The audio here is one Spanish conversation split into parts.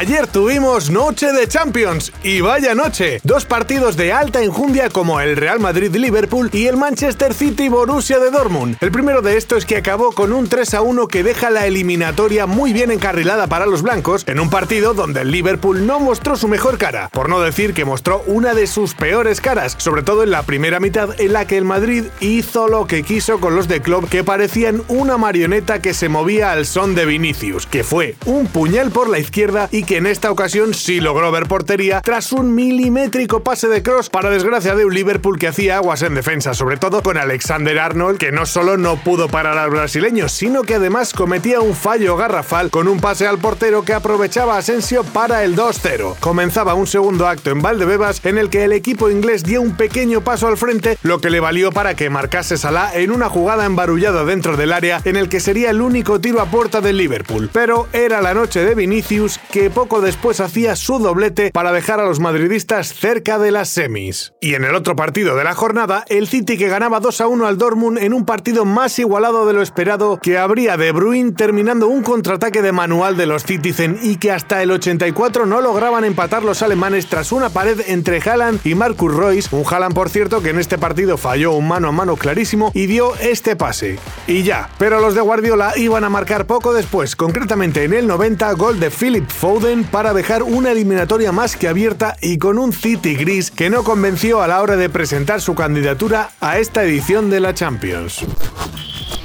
Ayer tuvimos noche de Champions y vaya noche. Dos partidos de alta enjundia como el Real Madrid-Liverpool y el Manchester City-Borussia de Dortmund. El primero de estos que acabó con un 3 a 1 que deja la eliminatoria muy bien encarrilada para los blancos en un partido donde el Liverpool no mostró su mejor cara, por no decir que mostró una de sus peores caras, sobre todo en la primera mitad en la que el Madrid hizo lo que quiso con los de club que parecían una marioneta que se movía al son de Vinicius, que fue un puñal por la izquierda y que en esta ocasión sí logró ver portería tras un milimétrico pase de cross para desgracia de un Liverpool que hacía aguas en defensa, sobre todo con Alexander Arnold, que no solo no pudo parar al brasileño, sino que además cometía un fallo garrafal con un pase al portero que aprovechaba Asensio para el 2-0. Comenzaba un segundo acto en Valdebebas en el que el equipo inglés dio un pequeño paso al frente, lo que le valió para que marcase Salah en una jugada embarullada dentro del área en el que sería el único tiro a puerta del Liverpool. Pero era la noche de Vinicius que poco después hacía su doblete para dejar a los madridistas cerca de las semis. Y en el otro partido de la jornada, el City que ganaba 2 a 1 al Dortmund en un partido más igualado de lo esperado que habría De Bruyne terminando un contraataque de manual de los Citizen y que hasta el 84 no lograban empatar los alemanes tras una pared entre Haaland y Marcus Royce, un Haaland por cierto que en este partido falló un mano a mano clarísimo y dio este pase. Y ya, pero los de Guardiola iban a marcar poco después, concretamente en el 90 gol de Philip Foden para dejar una eliminatoria más que abierta y con un City gris que no convenció a la hora de presentar su candidatura a esta edición de la Champions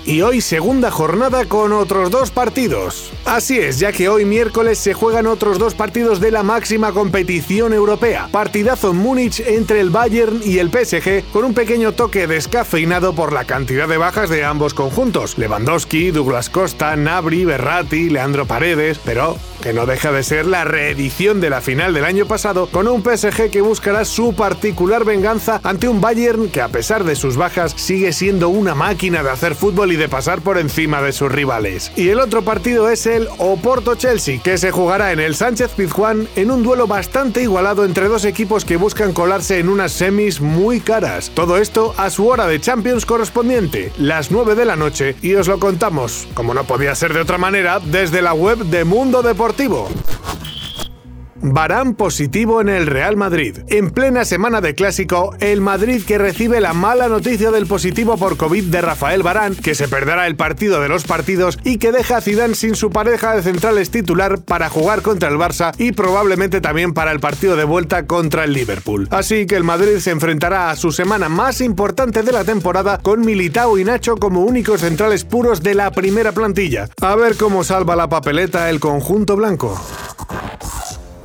y hoy segunda jornada con otros dos partidos. Así es, ya que hoy miércoles se juegan otros dos partidos de la máxima competición europea. Partidazo Múnich entre el Bayern y el PSG, con un pequeño toque descafeinado por la cantidad de bajas de ambos conjuntos. Lewandowski, Douglas Costa, Nabri, Berratti, Leandro Paredes, pero que no deja de ser la reedición de la final del año pasado con un PSG que buscará su particular venganza ante un Bayern que a pesar de sus bajas sigue siendo una máquina de hacer fútbol de pasar por encima de sus rivales. Y el otro partido es el Oporto-Chelsea, que se jugará en el Sánchez Pizjuán en un duelo bastante igualado entre dos equipos que buscan colarse en unas semis muy caras. Todo esto a su hora de Champions correspondiente, las 9 de la noche, y os lo contamos, como no podía ser de otra manera, desde la web de Mundo Deportivo deportivo. Barán positivo en el Real Madrid. En plena semana de clásico, el Madrid que recibe la mala noticia del positivo por COVID de Rafael Barán, que se perderá el partido de los partidos y que deja a Zidane sin su pareja de centrales titular para jugar contra el Barça y probablemente también para el partido de vuelta contra el Liverpool. Así que el Madrid se enfrentará a su semana más importante de la temporada con Militao y Nacho como únicos centrales puros de la primera plantilla. A ver cómo salva la papeleta el conjunto blanco.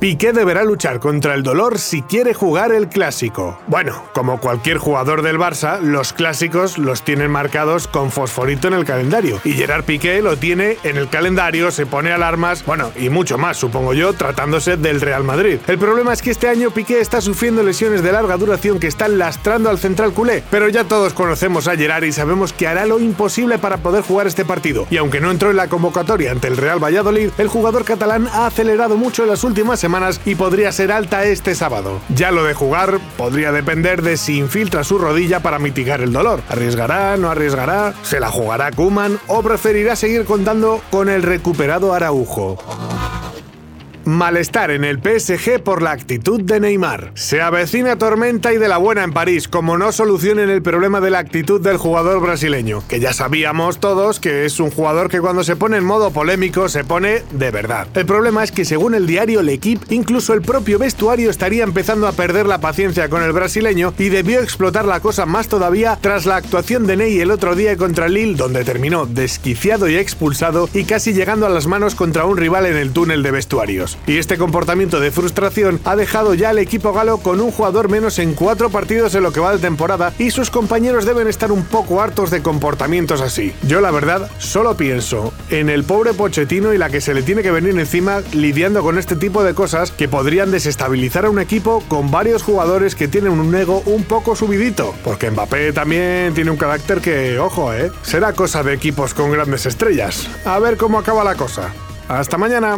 Piqué deberá luchar contra el dolor si quiere jugar el clásico. Bueno, como cualquier jugador del Barça, los clásicos los tienen marcados con fosforito en el calendario. Y Gerard Piqué lo tiene en el calendario, se pone alarmas, bueno, y mucho más, supongo yo, tratándose del Real Madrid. El problema es que este año Piqué está sufriendo lesiones de larga duración que están lastrando al central culé, pero ya todos conocemos a Gerard y sabemos que hará lo imposible para poder jugar este partido. Y aunque no entró en la convocatoria ante el Real Valladolid, el jugador catalán ha acelerado mucho en las últimas y podría ser alta este sábado. Ya lo de jugar podría depender de si infiltra su rodilla para mitigar el dolor. ¿Arriesgará? ¿No arriesgará? ¿Se la jugará Kuman? ¿O preferirá seguir contando con el recuperado Araujo? Malestar en el PSG por la actitud de Neymar. Se avecina tormenta y de la buena en París, como no solucionen el problema de la actitud del jugador brasileño, que ya sabíamos todos que es un jugador que cuando se pone en modo polémico se pone de verdad. El problema es que según el diario L'Equipe, incluso el propio vestuario estaría empezando a perder la paciencia con el brasileño y debió explotar la cosa más todavía tras la actuación de Ney el otro día contra Lille, donde terminó desquiciado y expulsado y casi llegando a las manos contra un rival en el túnel de vestuarios. Y este comportamiento de frustración ha dejado ya al equipo galo con un jugador menos en cuatro partidos en lo que va de temporada y sus compañeros deben estar un poco hartos de comportamientos así. Yo la verdad solo pienso en el pobre Pochettino y la que se le tiene que venir encima lidiando con este tipo de cosas que podrían desestabilizar a un equipo con varios jugadores que tienen un ego un poco subidito. Porque Mbappé también tiene un carácter que, ojo, eh, será cosa de equipos con grandes estrellas. A ver cómo acaba la cosa. Hasta mañana.